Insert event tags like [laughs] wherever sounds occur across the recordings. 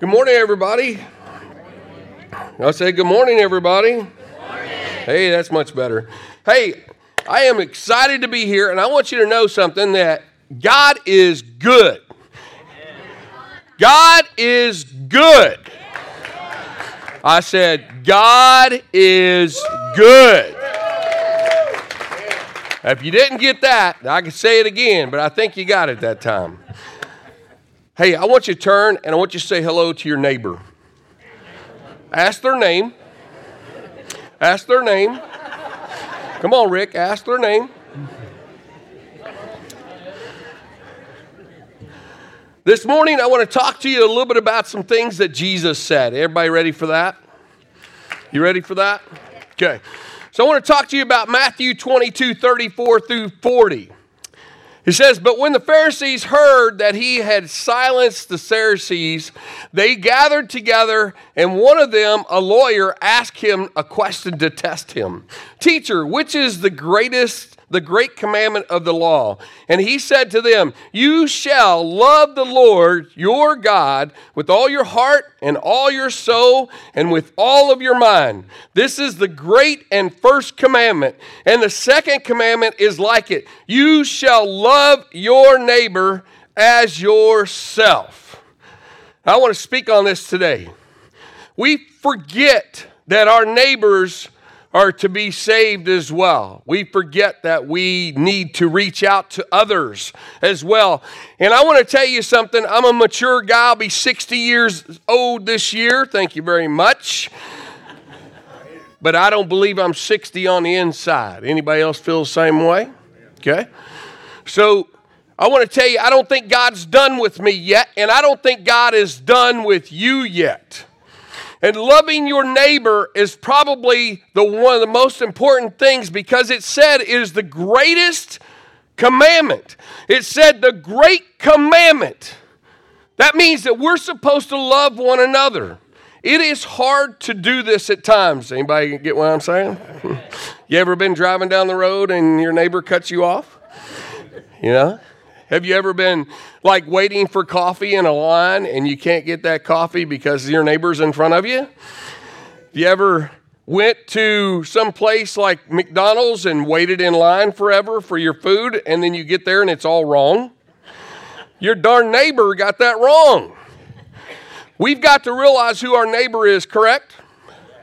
Good morning, everybody. I say good morning, everybody. Hey, that's much better. Hey, I am excited to be here, and I want you to know something that God is good. God is good. I said, God is good. If you didn't get that, I can say it again, but I think you got it that time. Hey, I want you to turn and I want you to say hello to your neighbor. Ask their name. Ask their name. Come on, Rick, ask their name. This morning, I want to talk to you a little bit about some things that Jesus said. Everybody ready for that? You ready for that? Okay. So I want to talk to you about Matthew 22 34 through 40. He says, But when the Pharisees heard that he had silenced the Sadducees, they gathered together, and one of them, a lawyer, asked him a question to test him. Teacher, which is the greatest the great commandment of the law. And he said to them, You shall love the Lord your God with all your heart and all your soul and with all of your mind. This is the great and first commandment. And the second commandment is like it You shall love your neighbor as yourself. I want to speak on this today. We forget that our neighbors are to be saved as well. We forget that we need to reach out to others as well. And I want to tell you something. I'm a mature guy. I'll be 60 years old this year. Thank you very much. But I don't believe I'm 60 on the inside. Anybody else feel the same way? Okay. So I want to tell you, I don't think God's done with me yet, and I don't think God is done with you yet. And loving your neighbor is probably the one of the most important things because it said it is the greatest commandment. It said the great commandment. That means that we're supposed to love one another. It is hard to do this at times. Anybody get what I'm saying? [laughs] you ever been driving down the road and your neighbor cuts you off? You know? Have you ever been like waiting for coffee in a line and you can't get that coffee because your neighbor's in front of you? Have you ever went to some place like McDonald's and waited in line forever for your food and then you get there and it's all wrong? Your darn neighbor got that wrong. We've got to realize who our neighbor is, correct?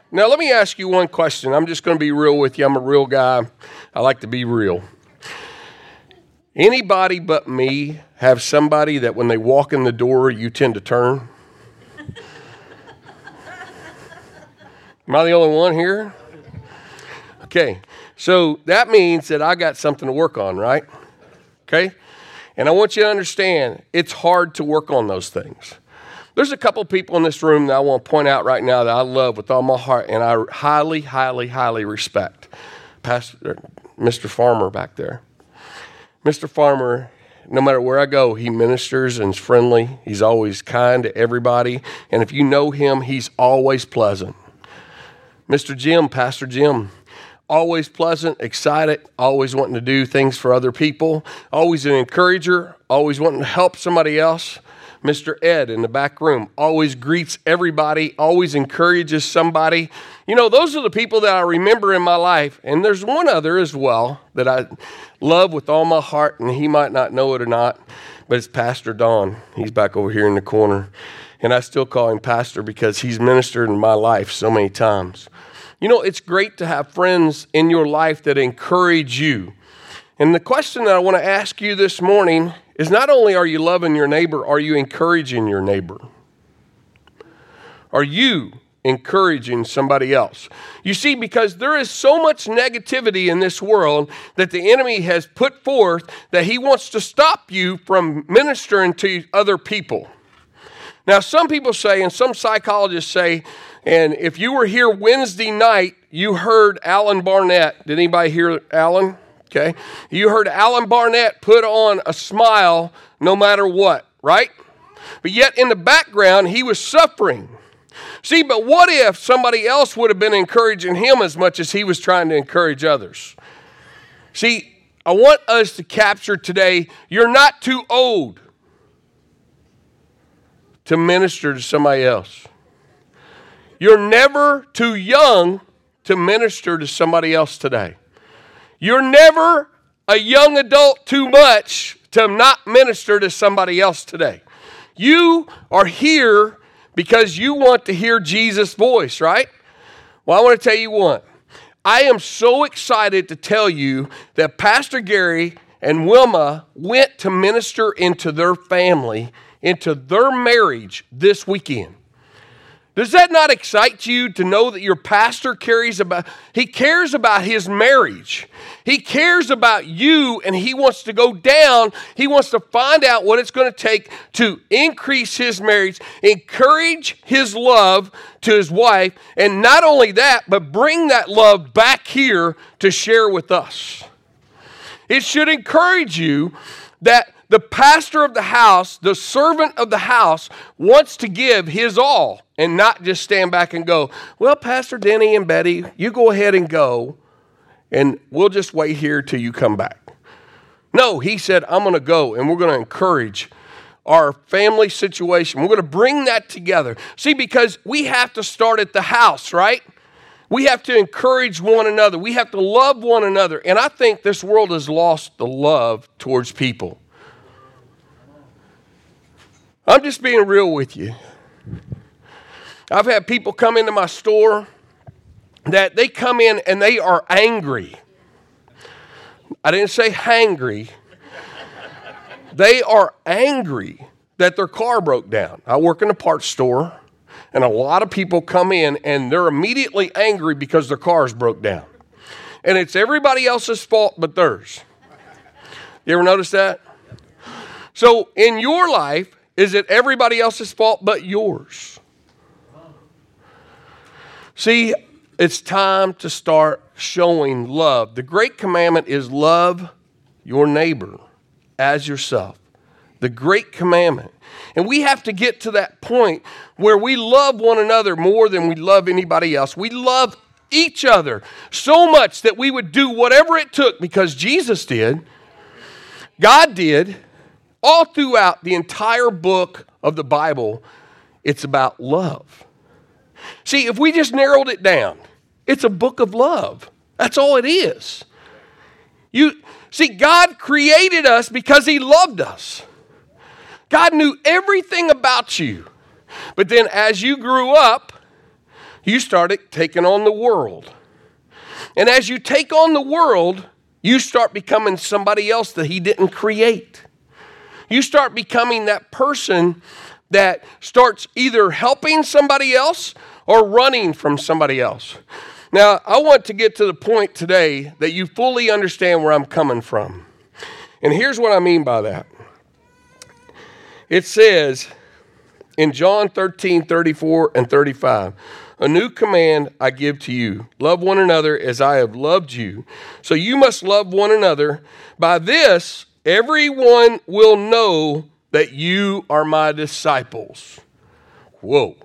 Now, let me ask you one question. I'm just going to be real with you. I'm a real guy. I like to be real. Anybody but me have somebody that when they walk in the door, you tend to turn? Am I the only one here? Okay, so that means that I got something to work on, right? Okay? And I want you to understand it's hard to work on those things. There's a couple people in this room that I want to point out right now that I love with all my heart and I highly, highly, highly respect. Pastor Mr. Farmer back there. Mr. Farmer, no matter where I go, he ministers and is friendly. He's always kind to everybody. And if you know him, he's always pleasant. Mr. Jim, Pastor Jim, always pleasant, excited, always wanting to do things for other people, always an encourager, always wanting to help somebody else. Mr. Ed in the back room always greets everybody, always encourages somebody. You know, those are the people that I remember in my life. And there's one other as well that I love with all my heart, and he might not know it or not, but it's Pastor Don. He's back over here in the corner. And I still call him Pastor because he's ministered in my life so many times. You know, it's great to have friends in your life that encourage you. And the question that I want to ask you this morning is not only are you loving your neighbor, are you encouraging your neighbor? Are you encouraging somebody else? You see, because there is so much negativity in this world that the enemy has put forth that he wants to stop you from ministering to other people. Now, some people say, and some psychologists say, and if you were here Wednesday night, you heard Alan Barnett. Did anybody hear Alan? Okay. You heard Alan Barnett put on a smile no matter what, right? But yet in the background, he was suffering. See, but what if somebody else would have been encouraging him as much as he was trying to encourage others? See, I want us to capture today you're not too old to minister to somebody else. You're never too young to minister to somebody else today. You're never a young adult too much to not minister to somebody else today. You are here because you want to hear Jesus' voice, right? Well, I want to tell you what. I am so excited to tell you that Pastor Gary and Wilma went to minister into their family, into their marriage this weekend. Does that not excite you to know that your pastor cares about he cares about his marriage. He cares about you and he wants to go down. He wants to find out what it's going to take to increase his marriage, encourage his love to his wife, and not only that, but bring that love back here to share with us. It should encourage you that the pastor of the house, the servant of the house, wants to give his all and not just stand back and go, Well, Pastor Denny and Betty, you go ahead and go, and we'll just wait here till you come back. No, he said, I'm going to go and we're going to encourage our family situation. We're going to bring that together. See, because we have to start at the house, right? We have to encourage one another. We have to love one another. And I think this world has lost the love towards people. I'm just being real with you. I've had people come into my store that they come in and they are angry. I didn't say hangry. they are angry that their car broke down. I work in a parts store, and a lot of people come in and they're immediately angry because their cars broke down. And it's everybody else's fault but theirs. You ever notice that? So in your life, is it everybody else's fault but yours? See, it's time to start showing love. The great commandment is love your neighbor as yourself. The great commandment. And we have to get to that point where we love one another more than we love anybody else. We love each other so much that we would do whatever it took because Jesus did, God did, all throughout the entire book of the Bible, it's about love. See, if we just narrowed it down, it's a book of love. That's all it is. You see, God created us because He loved us. God knew everything about you. But then as you grew up, you started taking on the world. And as you take on the world, you start becoming somebody else that He didn't create. You start becoming that person that starts either helping somebody else or running from somebody else. Now, I want to get to the point today that you fully understand where I'm coming from. And here's what I mean by that it says in John 13, 34, and 35. A new command I give to you love one another as I have loved you. So you must love one another. By this, Everyone will know that you are my disciples. Whoa.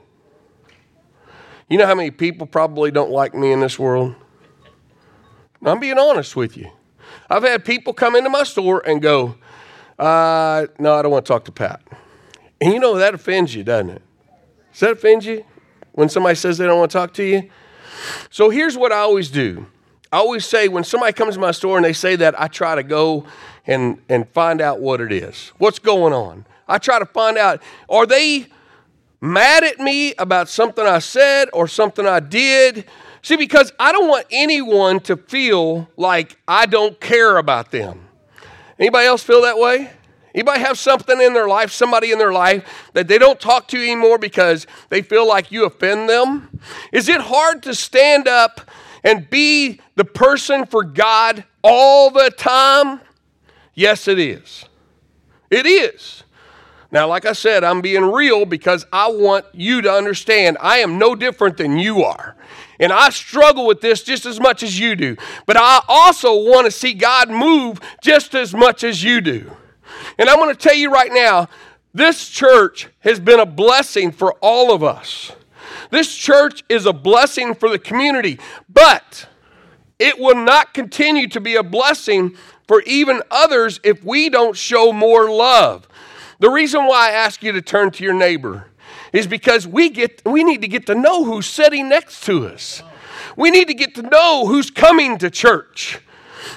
You know how many people probably don't like me in this world? I'm being honest with you. I've had people come into my store and go, uh, No, I don't want to talk to Pat. And you know, that offends you, doesn't it? Does that offend you when somebody says they don't want to talk to you? So here's what I always do I always say when somebody comes to my store and they say that, I try to go and, and find out what it is. What's going on? I try to find out are they mad at me about something I said or something I did? See, because I don't want anyone to feel like I don't care about them. Anybody else feel that way? Anybody have something in their life, somebody in their life that they don't talk to anymore because they feel like you offend them? Is it hard to stand up and be the person for God all the time? Yes, it is. It is. Now, like I said, I'm being real because I want you to understand I am no different than you are. And I struggle with this just as much as you do. But I also want to see God move just as much as you do. And I'm going to tell you right now this church has been a blessing for all of us. This church is a blessing for the community, but it will not continue to be a blessing for even others if we don't show more love. The reason why I ask you to turn to your neighbor is because we get we need to get to know who's sitting next to us. We need to get to know who's coming to church.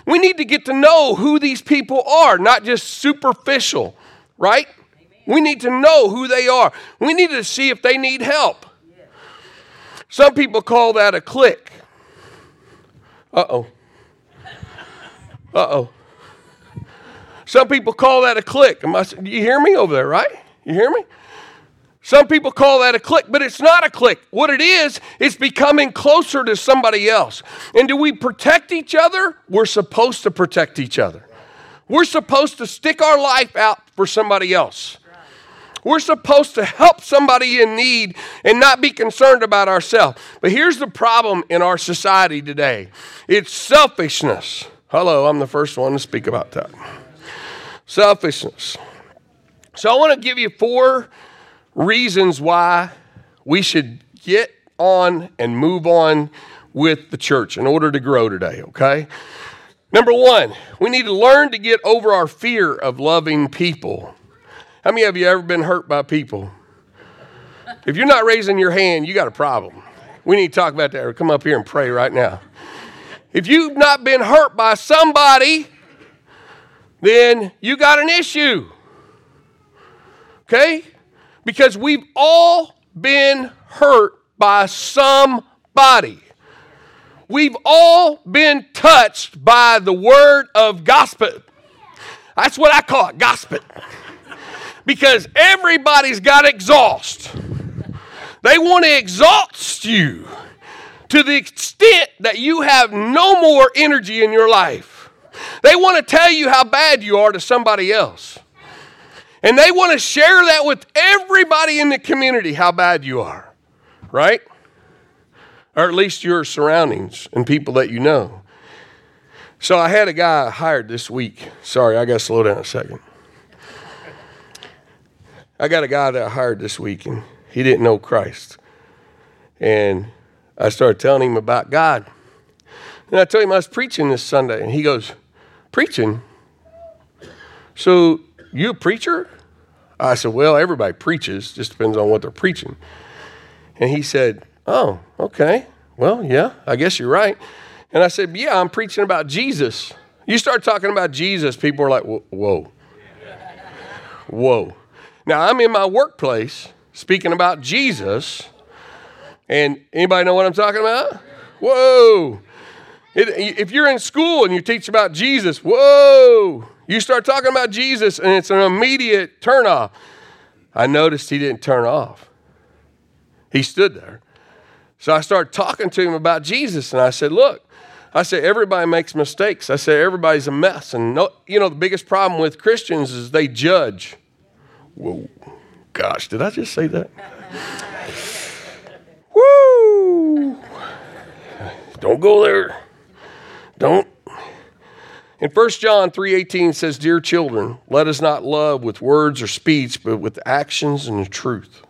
We need to get to know who these people are, not just superficial, right? We need to know who they are. We need to see if they need help. Some people call that a clique. Uh oh. Uh oh. Some people call that a clique. you hear me over there, right? You hear me? Some people call that a click, but it's not a click. What it is, it's becoming closer to somebody else. And do we protect each other? We're supposed to protect each other. We're supposed to stick our life out for somebody else. We're supposed to help somebody in need and not be concerned about ourselves. But here's the problem in our society today it's selfishness. Hello, I'm the first one to speak about that. Selfishness. So I want to give you four reasons why we should get on and move on with the church in order to grow today, okay? Number one, we need to learn to get over our fear of loving people. How many of you ever been hurt by people? If you're not raising your hand, you got a problem. We need to talk about that or come up here and pray right now. If you've not been hurt by somebody, then you got an issue. Okay? Because we've all been hurt by somebody. We've all been touched by the word of gospel. That's what I call it, gospel. Because everybody's got exhaust. They want to exhaust you to the extent that you have no more energy in your life. They want to tell you how bad you are to somebody else. And they want to share that with everybody in the community how bad you are, right? Or at least your surroundings and people that you know. So I had a guy hired this week. Sorry, I got to slow down a second. I got a guy that I hired this week, and he didn't know Christ. And I started telling him about God. And I told him I was preaching this Sunday, and he goes, Preaching? So you a preacher? I said, Well, everybody preaches, just depends on what they're preaching. And he said, Oh, okay. Well, yeah, I guess you're right. And I said, Yeah, I'm preaching about Jesus. You start talking about Jesus, people are like, Whoa. Whoa. Now, I'm in my workplace speaking about Jesus. And anybody know what I'm talking about? Whoa. It, if you're in school and you teach about Jesus, whoa, you start talking about Jesus and it's an immediate turn off. I noticed he didn't turn off. He stood there. So I started talking to him about Jesus and I said, Look, I said, everybody makes mistakes. I said, everybody's a mess. And no, you know, the biggest problem with Christians is they judge. Whoa, gosh, did I just say that? [laughs] Woo! Don't go there. Don't in 1 John 3:18 says, "Dear children, let us not love with words or speech, but with actions and the truth."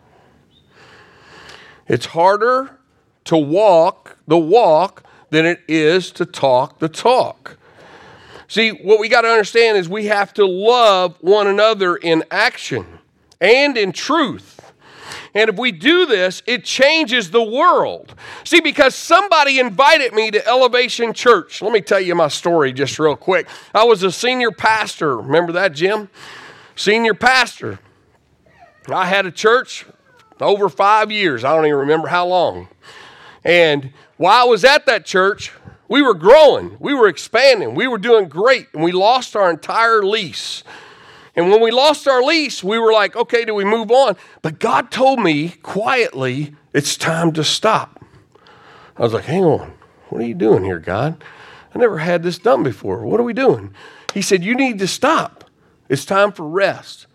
It's harder to walk the walk than it is to talk the talk. See, what we got to understand is we have to love one another in action and in truth. And if we do this, it changes the world. See, because somebody invited me to Elevation Church. Let me tell you my story just real quick. I was a senior pastor. Remember that, Jim? Senior pastor. I had a church over five years. I don't even remember how long. And while I was at that church, we were growing, we were expanding, we were doing great, and we lost our entire lease. And when we lost our lease, we were like, okay, do we move on? But God told me quietly, it's time to stop. I was like, hang on, what are you doing here, God? I never had this done before. What are we doing? He said, you need to stop. It's time for rest.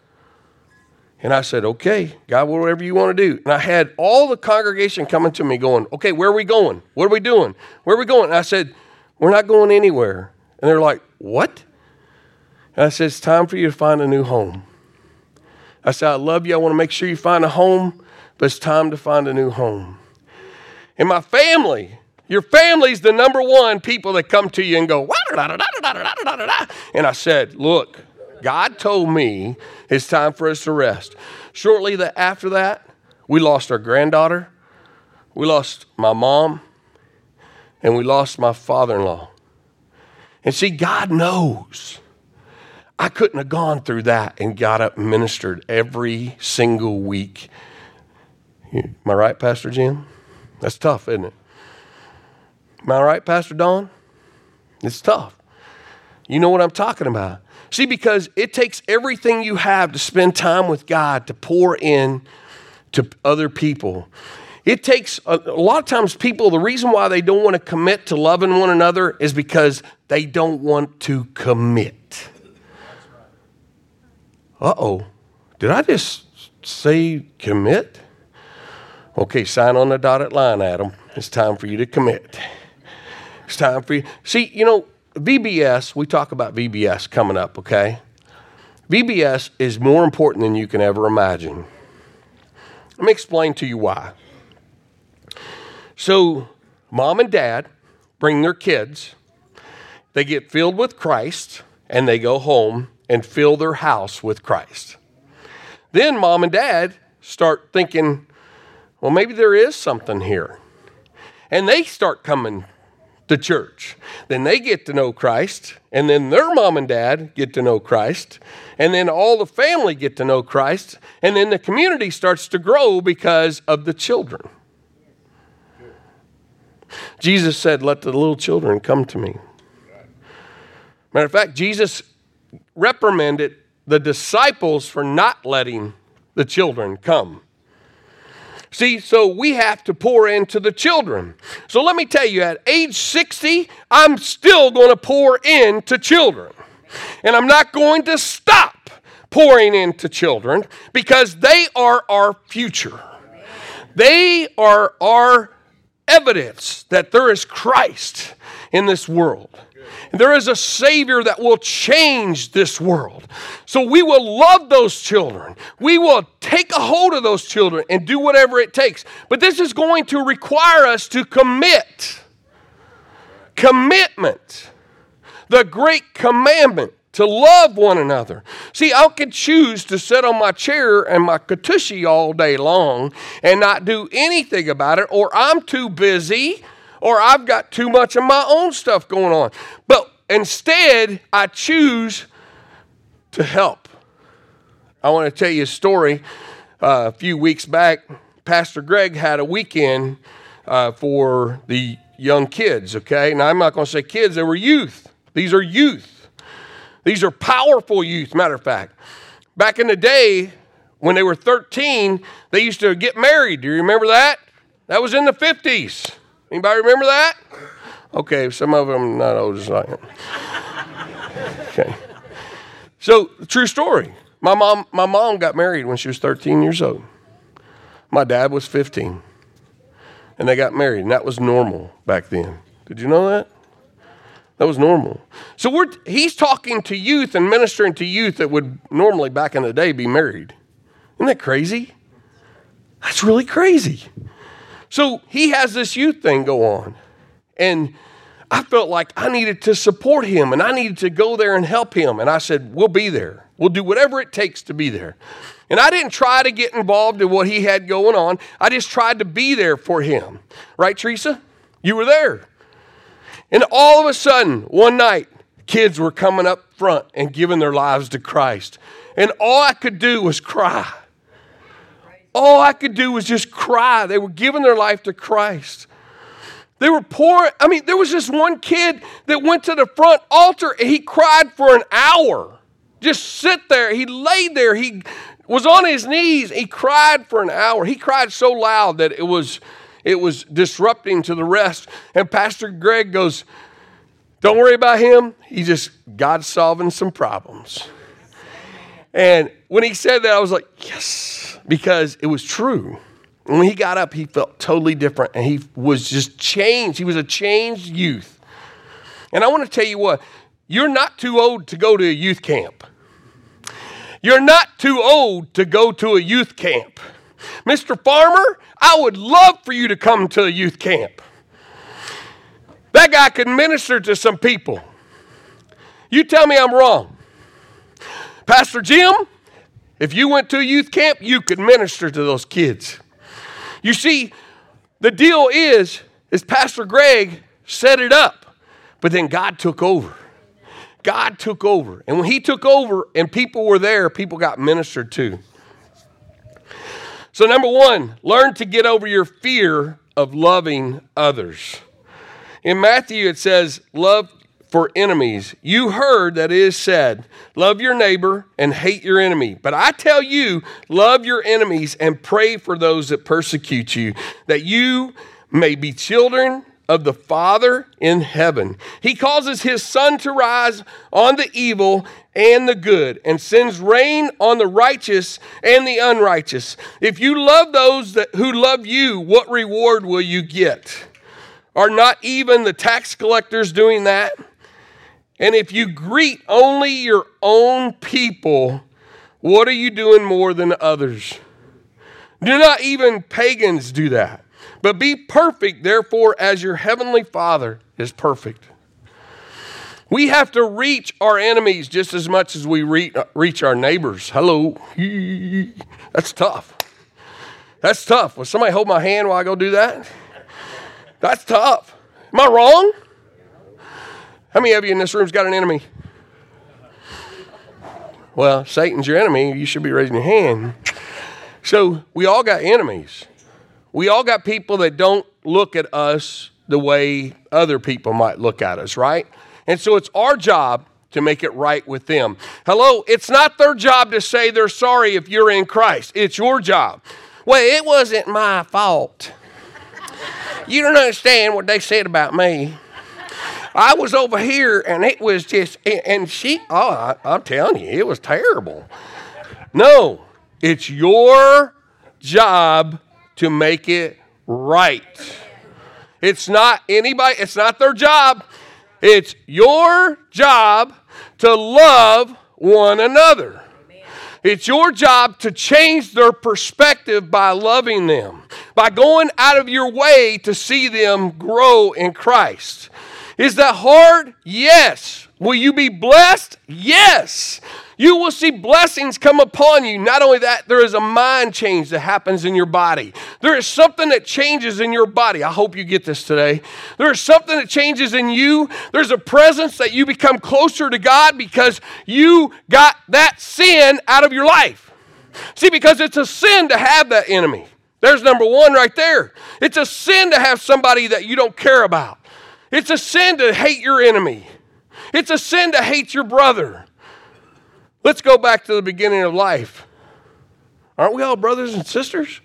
And I said, okay, God, whatever you want to do. And I had all the congregation coming to me going, okay, where are we going? What are we doing? Where are we going? And I said, we're not going anywhere. And they're like, what? And I said, It's time for you to find a new home. I said, I love you. I want to make sure you find a home, but it's time to find a new home. And my family, your family's the number one people that come to you and go, and I said, Look, God told me it's time for us to rest. Shortly after that, We lost our granddaughter, we lost my mom, and we lost my father in law. And see, God knows. I couldn't have gone through that and got up and ministered every single week. Am I right, Pastor Jim? That's tough, isn't it? Am I right, Pastor Don? It's tough. You know what I'm talking about. See, because it takes everything you have to spend time with God to pour in to other people. It takes a, a, lot of times people, the reason why they don't want to commit to loving one another is because they don't want to commit. Uh oh. Did I just say commit? Okay, sign on the dotted line, Adam. It's time for you to commit. It's time for you. See, you know, VBS, we talk about VBS coming up, okay? VBS is more important than you can ever imagine. Let me explain to you why. So, mom and dad bring their kids, they get filled with Christ, and they go home and fill their house with Christ. Then mom and dad start thinking, well, maybe there is something here. And they start coming to church. Then they get to know Christ, and then their mom and dad get to know Christ, and then all the family get to know Christ, and then the community starts to grow because of the children. Jesus said, Let the little children come to me. Matter of fact, Jesus reprimanded the disciples for not letting the children come. See, so we have to pour into the children. So let me tell you, at age 60, I'm still going to pour into children. And I'm not going to stop pouring into children because they are our future. They are our evidence that there is Christ in this world. There is a Savior that will change this world. So we will love those children. We will take a hold of those children and do whatever it takes. But this is going to require us to commit. Commitment. The great commandment to love one another. See, I could choose to sit on my chair and my katushi all day long and not do anything about it, or I'm too busy or I've got too much of my own stuff going on. But instead, I choose to help. I want to tell you a story. Uh, a few weeks back, Pastor Greg had a weekend uh, for the young kids, okay? Now, I'm not going to say kids, they were youth. These are youth. These are powerful youth, matter of fact. Back in the day, when they were 13, they used to get married. Do you remember that? That was in the 50s. Anybody remember that? Okay, some of them not old as I am. Okay. So, true story. My mom, my mom got married when she was 13 years old. My dad was 15. And they got married, and that was normal back then. Did you know that? That was normal. So we're, he's talking to youth and ministering to youth that would normally back in the day be married. Isn't that crazy? That's really crazy. So he has this youth thing go on. And I felt like I needed to support him and I needed to go there and help him. And I said, We'll be there. We'll do whatever it takes to be there. And I didn't try to get involved in what he had going on. I just tried to be there for him. Right, Teresa? You were there. And all of a sudden, one night, kids were coming up front and giving their lives to Christ. And all I could do was cry. All I could do was just cry. They were giving their life to Christ. They were poor. I mean, there was this one kid that went to the front altar and he cried for an hour. Just sit there. He laid there. He was on his knees. He cried for an hour. He cried so loud that it was it was disrupting to the rest. And Pastor Greg goes, Don't worry about him. He just God's solving some problems. And when he said that, I was like, Yes because it was true. When he got up, he felt totally different and he was just changed. He was a changed youth. And I want to tell you what, you're not too old to go to a youth camp. You're not too old to go to a youth camp. Mr. Farmer, I would love for you to come to a youth camp. That guy could minister to some people. You tell me I'm wrong. Pastor Jim, if you went to a youth camp, you could minister to those kids. You see, the deal is, is Pastor Greg set it up, but then God took over. God took over. And when he took over and people were there, people got ministered to. So, number one, learn to get over your fear of loving others. In Matthew, it says, Love for enemies. You heard that it is said, Love your neighbor and hate your enemy. But I tell you, love your enemies and pray for those that persecute you, that you may be children of the Father in heaven. He causes his sun to rise on the evil and the good, and sends rain on the righteous and the unrighteous. If you love those that, who love you, what reward will you get? Are not even the tax collectors doing that? And if you greet only your own people, what are you doing more than others? Do not even pagans do that. But be perfect, therefore, as your heavenly Father is perfect. We have to reach our enemies just as much as we reach our neighbors. Hello. That's tough. That's tough. Will somebody hold my hand while I go do that? That's tough. Am I wrong? How many of you in this room's got an enemy? Well, Satan's your enemy. You should be raising your hand. So we all got enemies. We all got people that don't look at us the way other people might look at us, right? And so it's our job to make it right with them. Hello, it's not their job to say they're sorry if you're in Christ. It's your job. Well, it wasn't my fault. You don't understand what they said about me. I was over here and it was just, and she, oh, I, I'm telling you, it was terrible. No, it's your job to make it right. It's not anybody, it's not their job. It's your job to love one another. It's your job to change their perspective by loving them, by going out of your way to see them grow in Christ. Is that hard? Yes. Will you be blessed? Yes. You will see blessings come upon you. Not only that, there is a mind change that happens in your body. There is something that changes in your body. I hope you get this today. There is something that changes in you. There's a presence that you become closer to God because you got that sin out of your life. See, because it's a sin to have that enemy. There's number one right there. It's a sin to have somebody that you don't care about. It's a sin to hate your enemy. It's a sin to hate your brother. Let's go back to the beginning of life. Aren't we all brothers and sisters?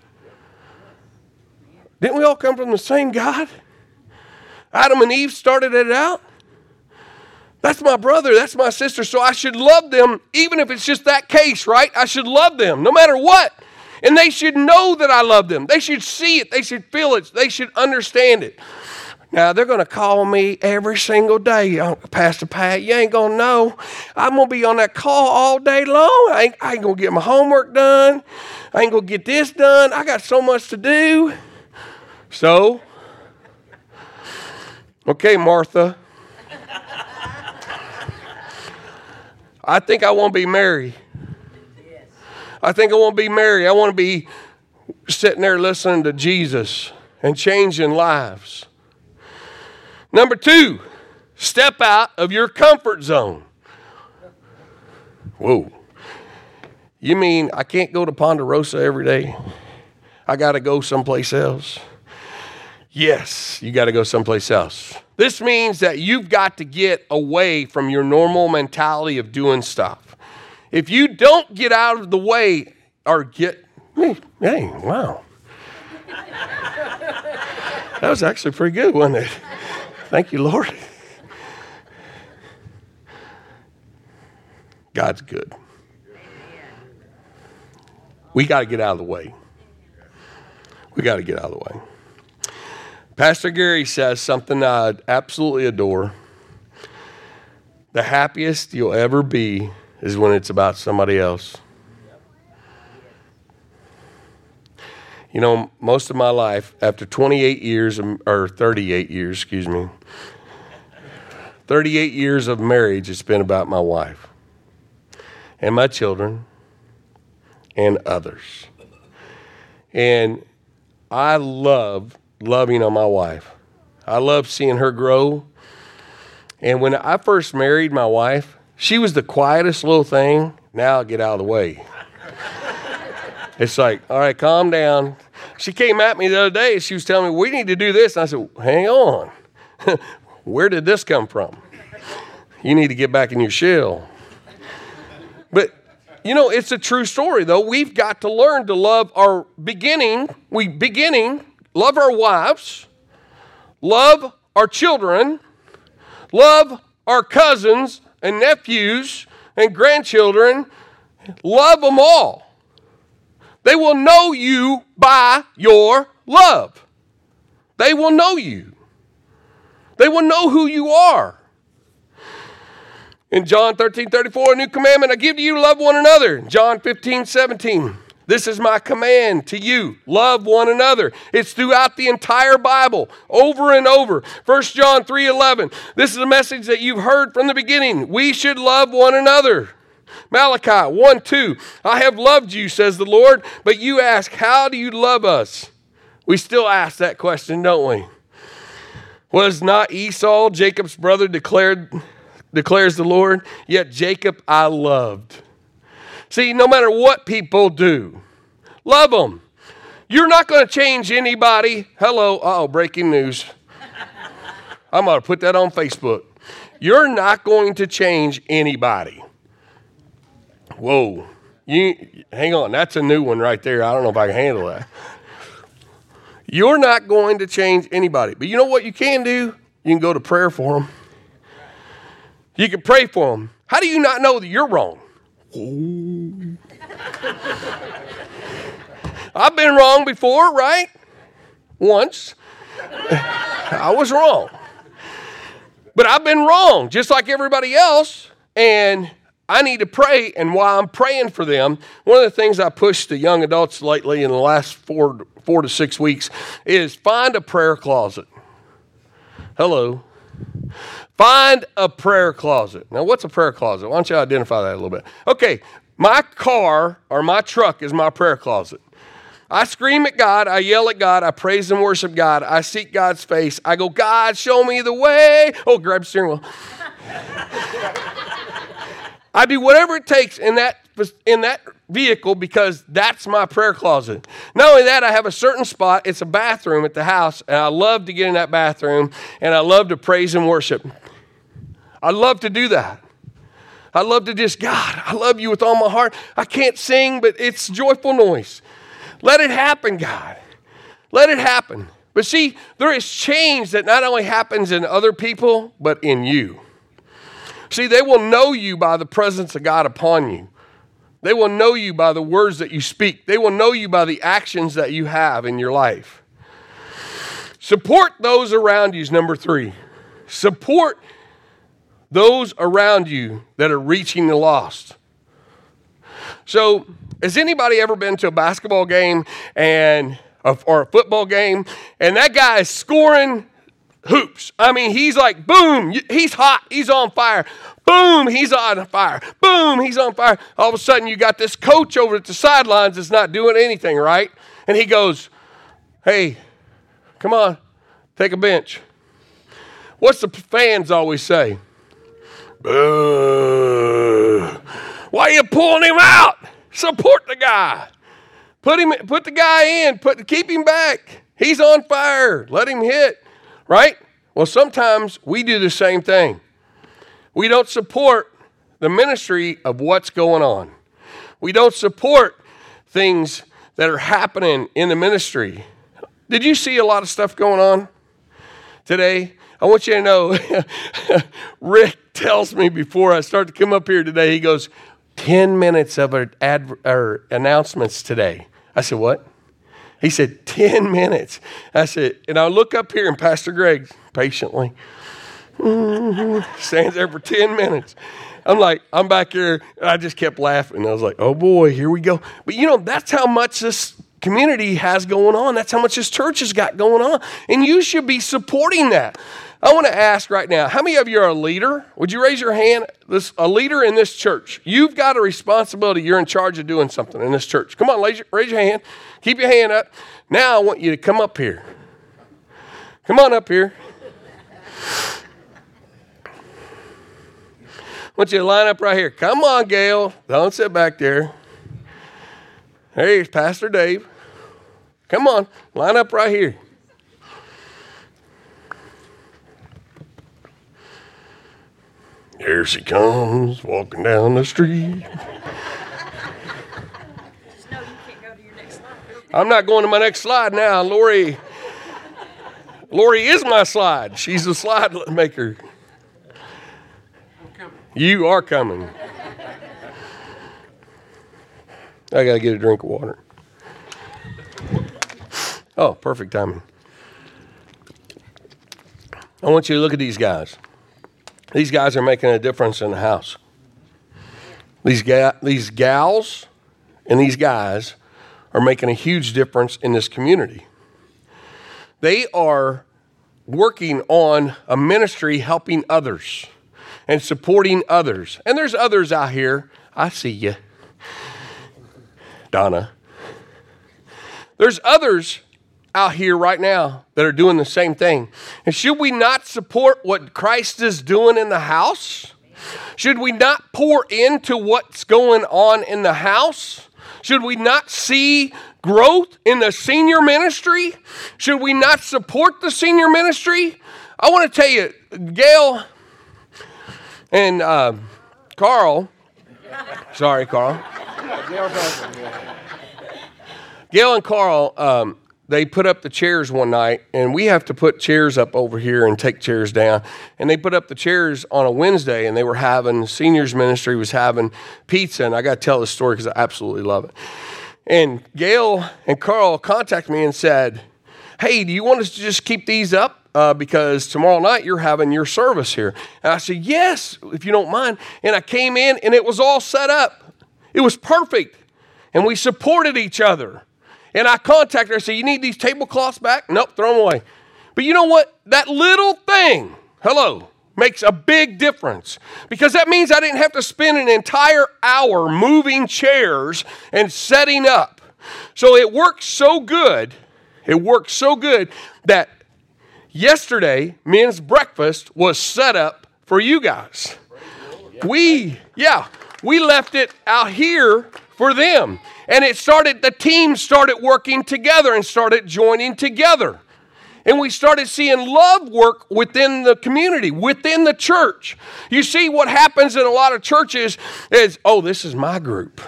Didn't we all come from the same God? Adam and Eve started it out. That's my brother, that's my sister, so I should love them even if it's just that case, right? I should love them no matter what. And they should know that I love them. They should see it, they should feel it, they should understand it. Now they're going to call me every single day, uh, Pastor Pat. You ain't going to know. I'm going to be on that call all day long. I ain't, I ain't going to get my homework done. I ain't going to get this done. I got so much to do. So, okay, Martha. [laughs] I think I want to be married. I think I want to be married. I want to be sitting there listening to Jesus and changing lives. Number two, step out of your comfort zone. Whoa. You mean I can't go to Ponderosa every day? I got to go someplace else? Yes, you got to go someplace else. This means that you've got to get away from your normal mentality of doing stuff. If you don't get out of the way or get, hey, wow. [laughs] That was actually pretty good, wasn't it? Thank you, Lord. God's good. We got to get out of the way. We got to get out of the way. Pastor Gary says something I absolutely adore. The happiest you'll ever be is when it's about somebody else. You know, most of my life, after 28 years, or 38 years, excuse me, 38 years of marriage, it's been about my wife and my children and others. And I love loving on my wife. I love seeing her grow. And when I first married my wife, she was the quietest little thing. Now get out of the way. it's like, all right, calm down. She came at me the other day. She was telling me, we need to do this. And I said, hang on. [laughs] Where did this come from? You need to get back in your shell. But you know, it's a true story though. We've got to learn to love our beginning, we beginning, love our wives, love our children, love our cousins and nephews and grandchildren, love them all. They will know you by your love. They will know you. They will know who you are. In John 13, 34, a new commandment I give to you, love one another. John 15, 17. This is my command to you. Love one another. It's throughout the entire Bible, over and over. 1 John 3:11. This is a message that you've heard from the beginning. We should love one another. Malachi 1 2. I have loved you, says the Lord, but you ask, How do you love us? We still ask that question, don't we? Was not Esau, Jacob's brother, declared, declares the Lord? Yet Jacob I loved. See, no matter what people do, love them. You're not going to change anybody. Hello, oh, breaking news. I'm going to put that on Facebook. You're not going to change anybody. Whoa. You hang on, that's a new one right there. I don't know if I can handle that. You're not going to change anybody. But you know what you can do? You can go to prayer for them. You can pray for them. How do you not know that you're wrong? [laughs] I've been wrong before, right? Once. I was wrong. But I've been wrong, just like everybody else. And I need to pray. And while I'm praying for them, one of the things I pushed to young adults lately in the last four, four to six weeks is find a prayer closet. Hello. Find a prayer closet. Now, what's a prayer closet? Why don't you identify that a little bit? Okay, my car or my truck is my prayer closet. I scream at God, I yell at God, I praise and worship God, I seek God's face. I go, God, show me the way. Oh, grab steering wheel. [laughs] I do whatever it takes in that in that vehicle because that's my prayer closet. Not only that, I have a certain spot. It's a bathroom at the house, and I love to get in that bathroom and I love to praise and worship. I love to do that. I love to just, God, I love you with all my heart. I can't sing, but it's joyful noise. Let it happen, God. Let it happen. But see, there is change that not only happens in other people, but in you. See, they will know you by the presence of God upon you. They will know you by the words that you speak. They will know you by the actions that you have in your life. Support those around you is number three. Support those around you that are reaching the lost. So, has anybody ever been to a basketball game and or a football game and that guy is scoring hoops? I mean, he's like boom, he's hot, he's on fire. Boom, he's on fire. Boom, he's on fire. All of a sudden, you got this coach over at the sidelines that's not doing anything right. And he goes, Hey, come on, take a bench. What's the fans always say? Boo. Why are you pulling him out? Support the guy. Put him put the guy in, put keep him back. He's on fire. Let him hit. Right? Well, sometimes we do the same thing. We don't support the ministry of what's going on. We don't support things that are happening in the ministry. Did you see a lot of stuff going on today? I want you to know, [laughs] Rick tells me before I start to come up here today, he goes, 10 minutes of ad, announcements today. I said, What? He said, 10 minutes. I said, and I look up here and Pastor Greg patiently mm-hmm, stands there for 10 minutes. I'm like, I'm back here. I just kept laughing. I was like, oh boy, here we go. But you know, that's how much this community has going on. That's how much this church has got going on. And you should be supporting that. I want to ask right now, how many of you are a leader? Would you raise your hand? This a leader in this church. You've got a responsibility. You're in charge of doing something in this church. Come on, raise your, raise your hand. Keep your hand up. Now I want you to come up here. Come on up here. I want you to line up right here. Come on, Gail. Don't sit back there. Here's Pastor Dave. Come on, line up right here. Here she comes, walking down the street. I'm not going to my next slide now. Lori, Lori is my slide. She's the slide maker. You are coming. I got to get a drink of water. Oh, perfect timing. I want you to look at these guys. These guys are making a difference in the house. These, ga- these gals and these guys are making a huge difference in this community. They are working on a ministry helping others and supporting others. And there's others out here. I see you, Donna. There's others out here right now that are doing the same thing. And should we not support what Christ is doing in the house? Should we not pour into what's going on in the house? Should we not see growth in the senior ministry? Should we not support the senior ministry? I want to tell you, Gail and uh, Carl, sorry, Carl. Gail and Carl, um, they put up the chairs one night, and we have to put chairs up over here and take chairs down. And they put up the chairs on a Wednesday, and they were having seniors ministry was having pizza, and I got to tell this story because I absolutely love it. And Gail and Carl contacted me and said, "Hey, do you want us to just keep these up?" Uh, because tomorrow night you're having your service here. And I said, Yes, if you don't mind. And I came in and it was all set up. It was perfect. And we supported each other. And I contacted her and said, You need these tablecloths back? Nope, throw them away. But you know what? That little thing, hello, makes a big difference because that means I didn't have to spend an entire hour moving chairs and setting up. So it worked so good, it worked so good that yesterday men's breakfast was set up for you guys. We, yeah, we left it out here for them. And it started, the team started working together and started joining together. And we started seeing love work within the community, within the church. You see, what happens in a lot of churches is, oh, this is my group.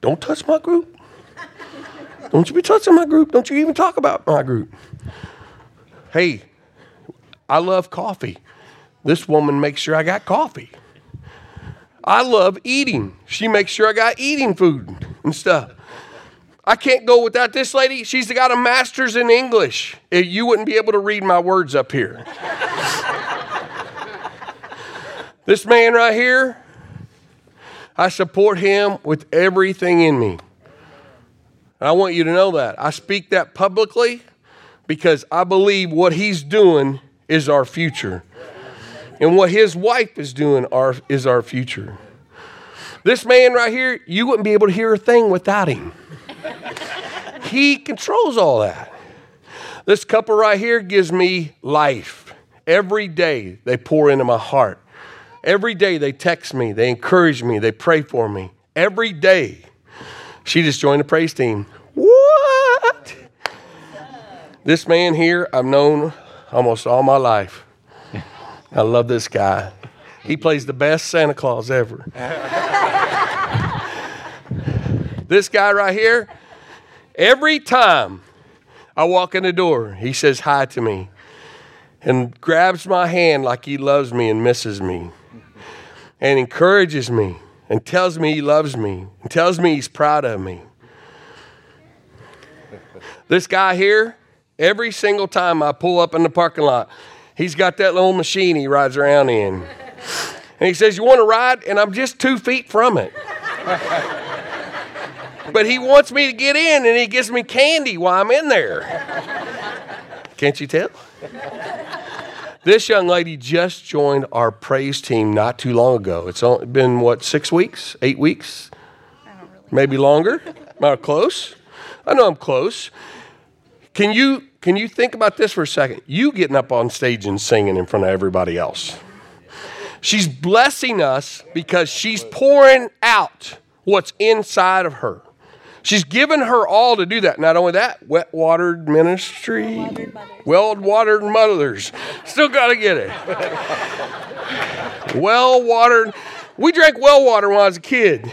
Don't touch my group. Don't you be touching my group. Don't you even talk about my group. Hey, I love coffee. This woman makes sure I got coffee. I love eating. She makes sure I got eating food and stuff. I can't go without this lady. She's got a master's in English. Eh, you wouldn't be able to read my words up here. [laughs] this man right here, I support him with everything in me. And I want you to know that. I speak that publicly because I believe what he's doing is our future. And what his wife is doing are, is our future. This man right here, you wouldn't be able to hear a thing without him. he controls all that. This couple right here gives me life. Every day they pour into my heart. Every day they text me, they encourage me, they pray for me. Every day. She just joined the praise team. What? This man here, I've known almost all my life. I love this guy. He plays the best Santa Claus ever. this guy right here, every time I walk in the door, he says hi to me and grabs my hand like he loves me and misses me and encourages me and tells me he loves me and tells me he's proud of me. This guy here, every single time I pull up in the parking lot, he's got that little machine he rides around in. And he says, You want to ride? And I'm just two feet from it. But he wants me to get in and he gives me candy while I'm in there. Can't you tell? This young lady just joined our praise team not too long ago. It's only been, what, six weeks? Eight weeks? Maybe longer? Am I close? I know I'm close. Can you, can you think about this for a second? You getting up on stage and singing in front of everybody else. She's blessing us because she's pouring out what's inside of her. She's given her all to do that. Not only that, wet watered ministry, well watered mothers. Still got to get it. well watered. We drank well water when I was a kid.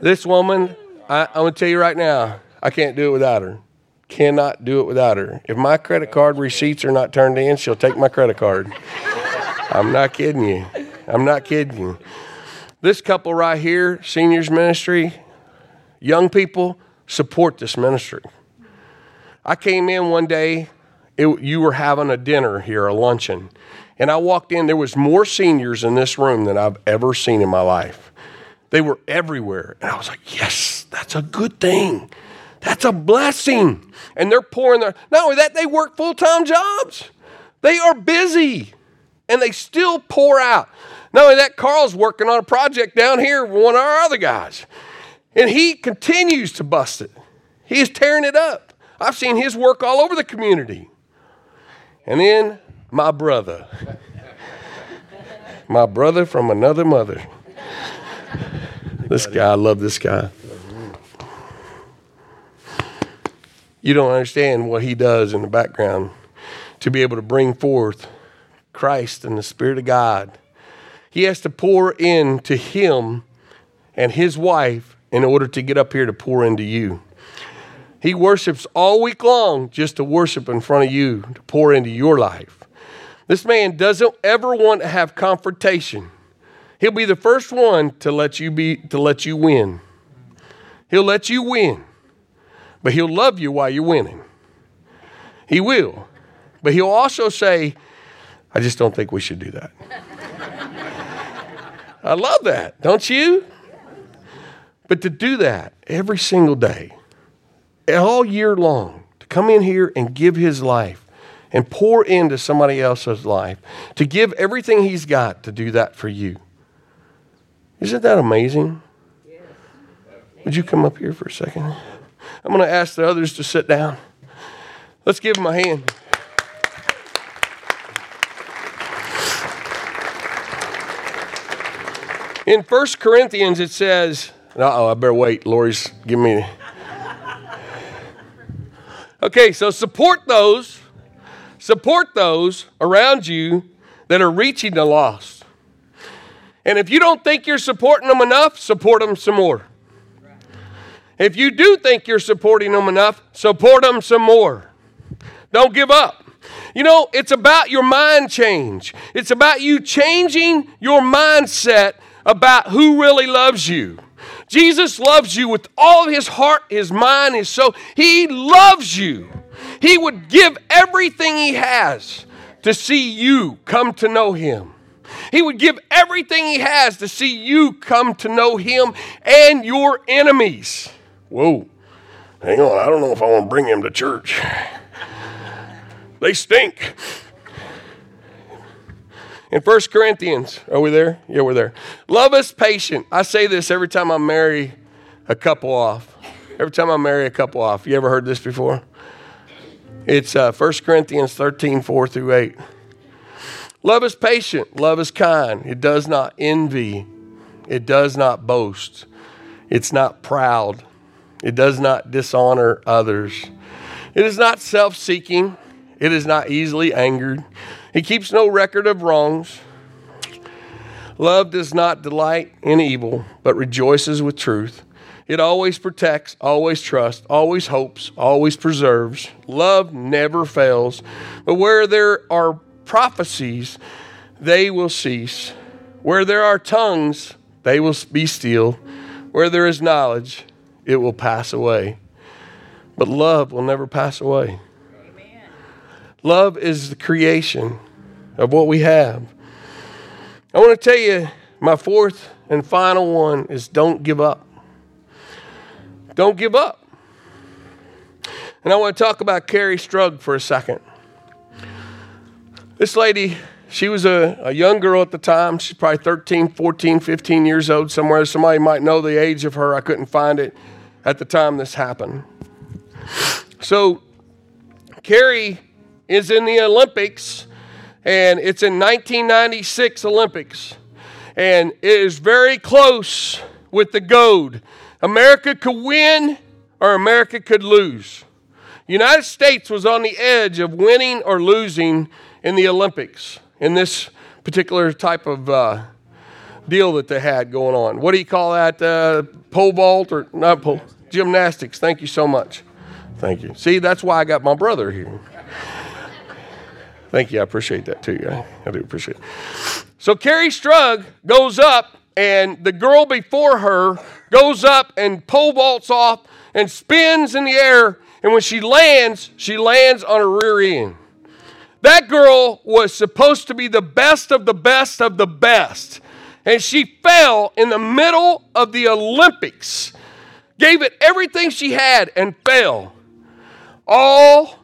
this woman, I, I'm going to tell you right now, I can't do it without her. Cannot do it without her. If my credit card receipts are not turned in, she'll take my credit card. I'm not kidding you. I'm not kidding you. This couple right here, seniors ministry, young people, support this ministry. I came in one day, it, you were having a dinner here, a luncheon, and I walked in. There was more seniors in this room than I've ever seen in my life. They were everywhere, and I was like, "Yes, that's a good thing. That's a blessing." And they're pouring their. Not only that, they work full time jobs. They are busy, and they still pour out. Not only that, Carl's working on a project down here with one of our other guys. And he continues to bust it. He is tearing it up. I've seen his work all over the community. And then my brother. my brother from another mother. This guy, I love this guy. You don't understand what he does in the background to be able to bring forth Christ and the Spirit of God he has to pour into him and his wife in order to get up here to pour into you. He worships all week long just to worship in front of you, to pour into your life. This man doesn't ever want to have confrontation. He'll be the first one to let you be to let you win. He'll let you win. But he'll love you while you're winning. He will. But he'll also say, I just don't think we should do that. I love that, don't you? But to do that every single day, all year long, to come in here and give his life and pour into somebody else's life, to give everything he's got to do that for you. Isn't that amazing? Would you come up here for a second? I'm going to ask the others to sit down. Let's give them a hand. In 1 Corinthians, it says, oh, I better wait. Lori's giving me. Okay, so support those, support those around you that are reaching the lost. And if you don't think you're supporting them enough, support them some more. If you do think you're supporting them enough, support them some more. Don't give up. You know, it's about your mind change. It's about you changing your mindset about who really loves you. Jesus loves you with all his heart, his mind, his soul. He loves you. He would give everything he has to see you come to know him. He would give everything he has to see you come to know him and your enemies. Whoa, hang on, I don't know if I want to bring him to church. They stink. In 1 Corinthians, are we there? Yeah, we're there. Love is patient. I say this every time I marry a couple off. Every time I marry a couple off. You ever heard this before? It's uh, 1 Corinthians 13, 4 through 8. Love is patient. Love is kind. It does not envy. It does not boast. It's not proud. It does not dishonor others. It is not self seeking. It is not easily angered. It keeps no record of wrongs. Love does not delight in evil, but rejoices with truth. It always protects, always trusts, always hopes, always preserves. Love never fails. But where there are prophecies, they will cease. Where there are tongues, they will be still. Where there is knowledge, it will pass away. But love will never pass away. Amen. Love is the creation of what we have. I want to tell you my fourth and final one is don't give up. Don't give up. And I want to talk about Kerri Strug for a second. This lady, she was a, a young girl at the time. She's probably 13, 14, 15 years old somewhere. Somebody might know the age of her. I couldn't find it at the time this happened. So, Kerri is in the Olympics, and it's in 1996 Olympics. And it is very close with the gold. America could win or America could lose. United States was on the edge of winning or losing in the Olympics in this particular type of uh, deal that they had going on. What do you call that? Uh, pole vault or not pole? Gymnastics. Thank you so much. Thank you. See, that's why I got my brother here. Thank you. I appreciate that too. I, I do appreciate it. So Kerri Strug goes up, and the girl before her goes up and pole vaults off and spins in the air. And when she lands, she lands on her rear end. That girl was supposed to be the best of the best of the best. And she fell in the middle of the Olympics, gave it everything she had, and fell. All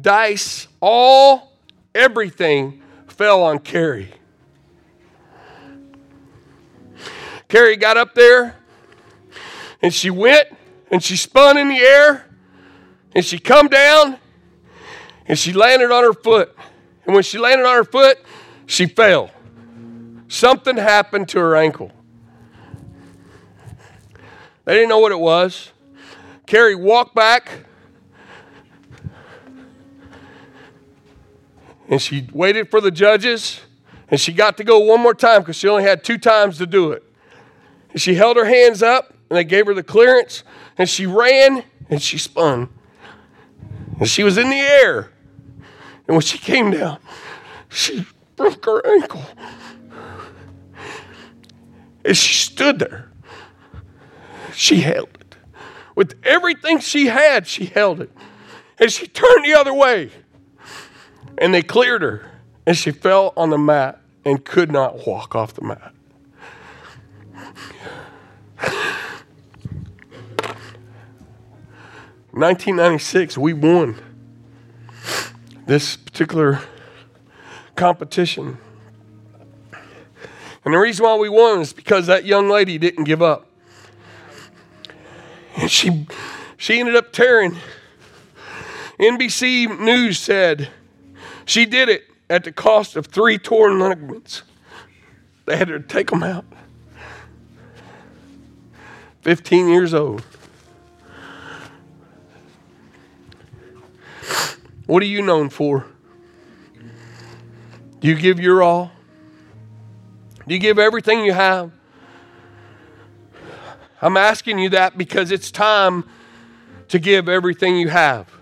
dice, all everything fell on Kerri. Kerri got up there and she went and she spun in the air and she come down and she landed on her foot. And when she landed on her foot, she fell. Something happened to her ankle. They didn't know what it was. Kerri walked back and she waited for the judges and she got to go one more time because she only had two times to do it. And she held her hands up and they gave her the clearance and she ran and she spun. And she was in the air. And when she came down, she broke her ankle. And she stood there. She held it. With everything she had, she held it. And she turned the other way. And they cleared her. And she fell on the mat and could not walk off the mat. 1996, we won this particular competition. And the reason why we won is because that young lady didn't give up. And she, she ended up tearing. NBC News said she did it at the cost of three torn ligaments. They had to take them out. 15 years old. What are you known for? Do you give your all? Do you give everything you have? I'm asking you that because it's time to give everything you have.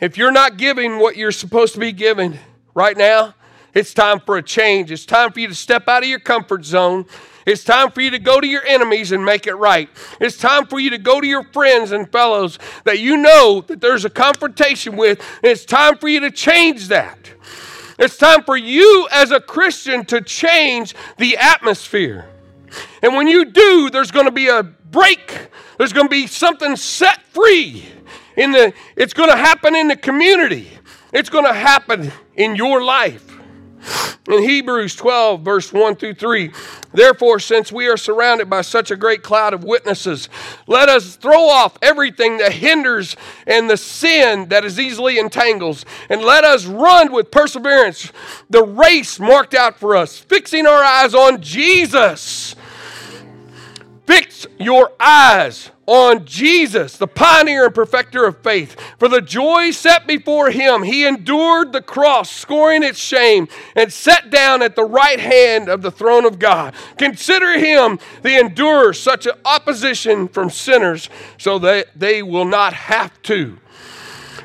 If you're not giving what you're supposed to be giving right now, it's time for a change. It's time for you to step out of your comfort zone it's time for you to go to your enemies and make it right. It's time for you to go to your friends and fellows that you know that there's a confrontation with, it's time for you to change that. It's time for you as a Christian to change the atmosphere. And when you do, there's going to be a break. There's going to be something set free in the it's going to happen in the community. It's going to happen in your life. In Hebrews 12, verse 1 through 3, therefore, since we are surrounded by such a great cloud of witnesses, let us throw off everything that hinders and the sin that is easily entangles, and let us run with perseverance the race marked out for us, fixing our eyes on Jesus. Fix your eyes on Jesus, the pioneer and perfecter of faith. For the joy set before him, he endured the cross, scoring its shame, and sat down at the right hand of the throne of God. Consider him the endurer such an opposition from sinners, so that they will not have to.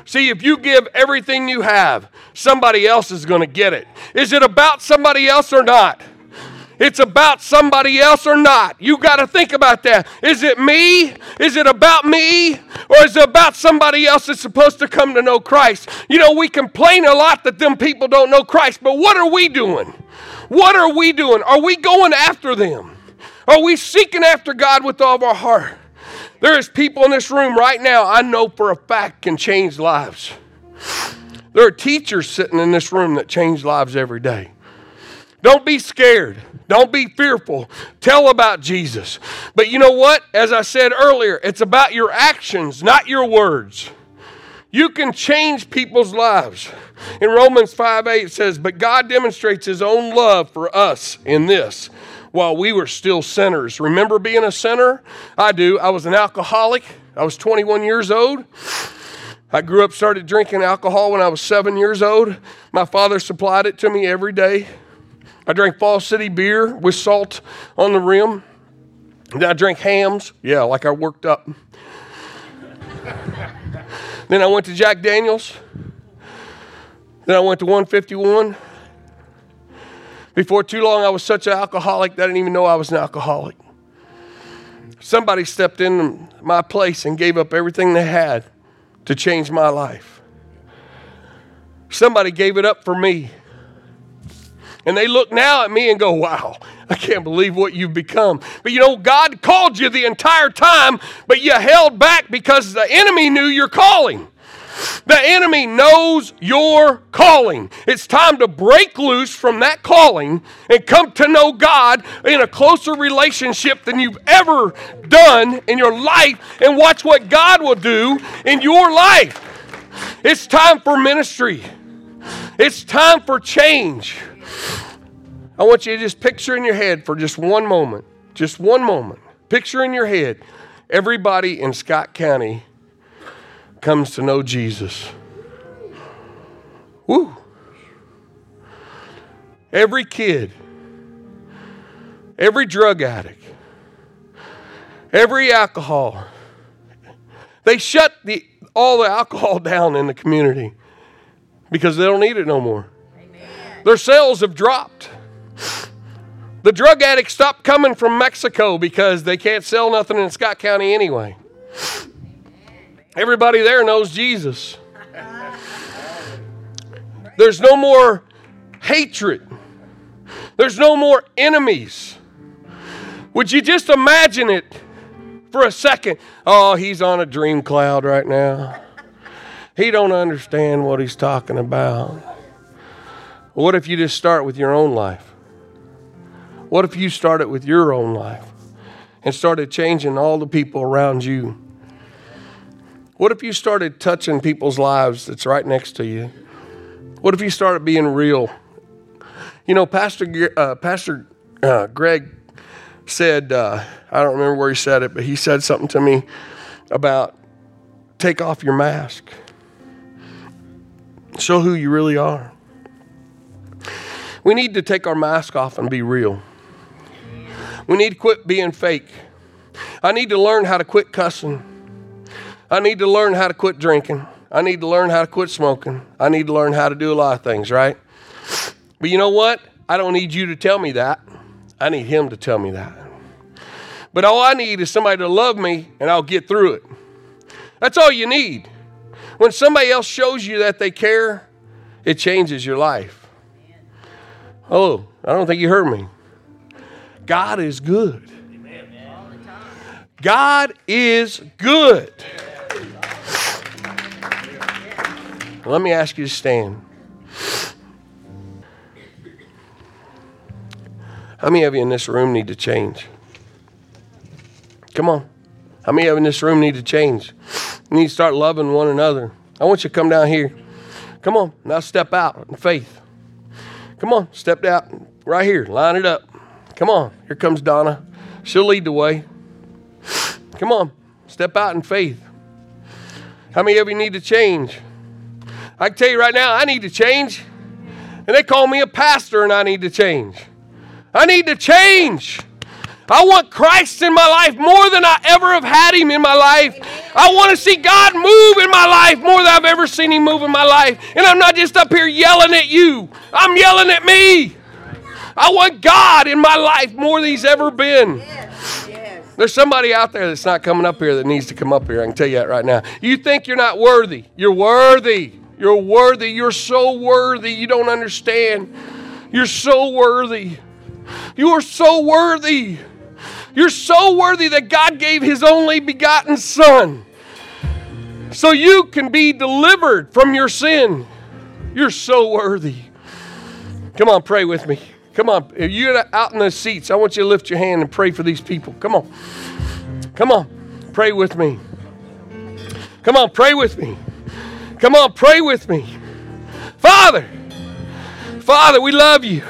See, if you give everything you have, somebody else is going to get it. Is it about somebody else or not? It's about somebody else or not. You got to think about that. Is it me? Is it about me? Or is it about somebody else that's supposed to come to know Christ? You know, we complain a lot that them people don't know Christ, but what are we doing? What are we doing? Are we going after them? Are we seeking after God with all of our heart? There is people in this room right now I know for a fact can change lives. There are teachers sitting in this room that change lives every day. Don't be scared. Don't be fearful. Tell about Jesus. But you know what? As I said earlier, it's about your actions, not your words. You can change people's lives. In Romans 5 8 says, But God demonstrates his own love for us in this while we were still sinners. Remember being a sinner? I do. I was an alcoholic. I was 21 years old. I grew up, started drinking alcohol when I was seven years old. My father supplied it to me every day. I drank Fall City beer with salt on the rim. Then I drank Hamm's. Yeah, like I worked up. then I went to Jack Daniels. Then I went to 151. Before too long, I was such an alcoholic that I didn't even know I was an alcoholic. Somebody stepped in my place and gave up everything they had to change my life. Somebody gave it up for me. And they look now at me and go, wow, I can't believe what you've become. But you know, God called you the entire time, but you held back because the enemy knew your calling. The enemy knows your calling. It's time to break loose from that calling and come to know God in a closer relationship than you've ever done in your life and watch what God will do in your life. It's time for ministry, it's time for change. I want you to just picture in your head for just one moment, just one moment. Picture in your head everybody in Scott County comes to know Jesus. Woo. Every kid, every drug addict, every alcohol, they shut the, all the alcohol [laughs] down in the community because they don't need it no more. Their sales have dropped. The drug addicts stopped coming from Mexico because they can't sell nothing in Scott County anyway. Everybody there knows Jesus. There's no more hatred. There's no more enemies. Would you just imagine it for a second? Oh, he's on a dream cloud right now. He don't understand what he's talking about. What if you just start with your own life? What if you started with your own life and started changing all the people around you? What if you started touching people's lives that's right next to you? What if you started being real? You know, Pastor uh, Pastor uh, Greg said, uh, I don't remember where he said it, but he said something to me about take off your mask, show who you really are. We need to take our mask off and be real. We need to quit being fake. I need to learn how to quit cussing. I need to learn how to quit drinking. I need to learn how to quit smoking. I need to learn how to do a lot of things, right? But you know what? I don't need you to tell me that. I need Him to tell me that. But all I need is somebody to love me and I'll get through it. That's all you need. When somebody else shows you that they care, it changes your life. Oh, I don't think you heard me. God is good. God is good. Let me ask you to stand. How many of you in this room need to change? Come on. How many of you in this room need to change? You need to start loving one another. I want you to come down here. Come on. Now step out in faith. Come on. Step out right here. Line it up. Come on. Here comes Donna. She'll lead the way. Come on. Step out in faith. How many of you need to change? I can tell you right now, I need to change. And they call me a pastor and I need to change. I need to change. I want Christ in my life more than I ever have had him in my life. I want to see God move in my life more than I've ever seen him move in my life. And I'm not just up here yelling at you, I'm yelling at me. I want God in my life more than He's ever been. There's somebody out there that's not coming up here that needs to come up here. I can tell you that right now. You think you're not worthy. You're worthy. You're worthy. You're so worthy. You don't understand. You're so worthy. You are so worthy. You're so worthy that God gave His only begotten Son so you can be delivered from your sin. You're so worthy. Come on, pray with me. Come on. If you're out in the seats, I want you to lift your hand and pray for these people. Come on. Come on. Pray with me. Come on, pray with me. Come on, pray with me. Father, Father, we love you.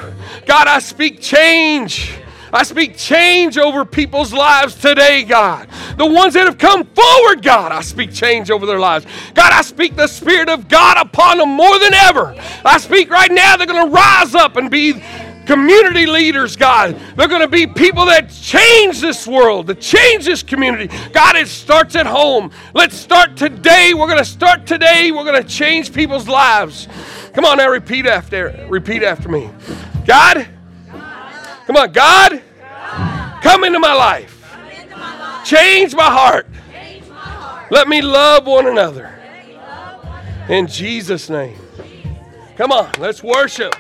God, I speak change. I speak change over people's lives today, God. The ones that have come forward, God, I speak change over their lives. God, I speak the Spirit of God upon them more than ever. I speak right now, they're going to rise up and be community leaders, God. They're going to be people that change this world, that change this community. God, it starts at home. Let's start today. We're going to start today. We're going to change people's lives. Come on now, repeat after repeat after me. God, come on, God, come into my life. Change my heart. Let me love one another. In Jesus' name. Come on, let's worship.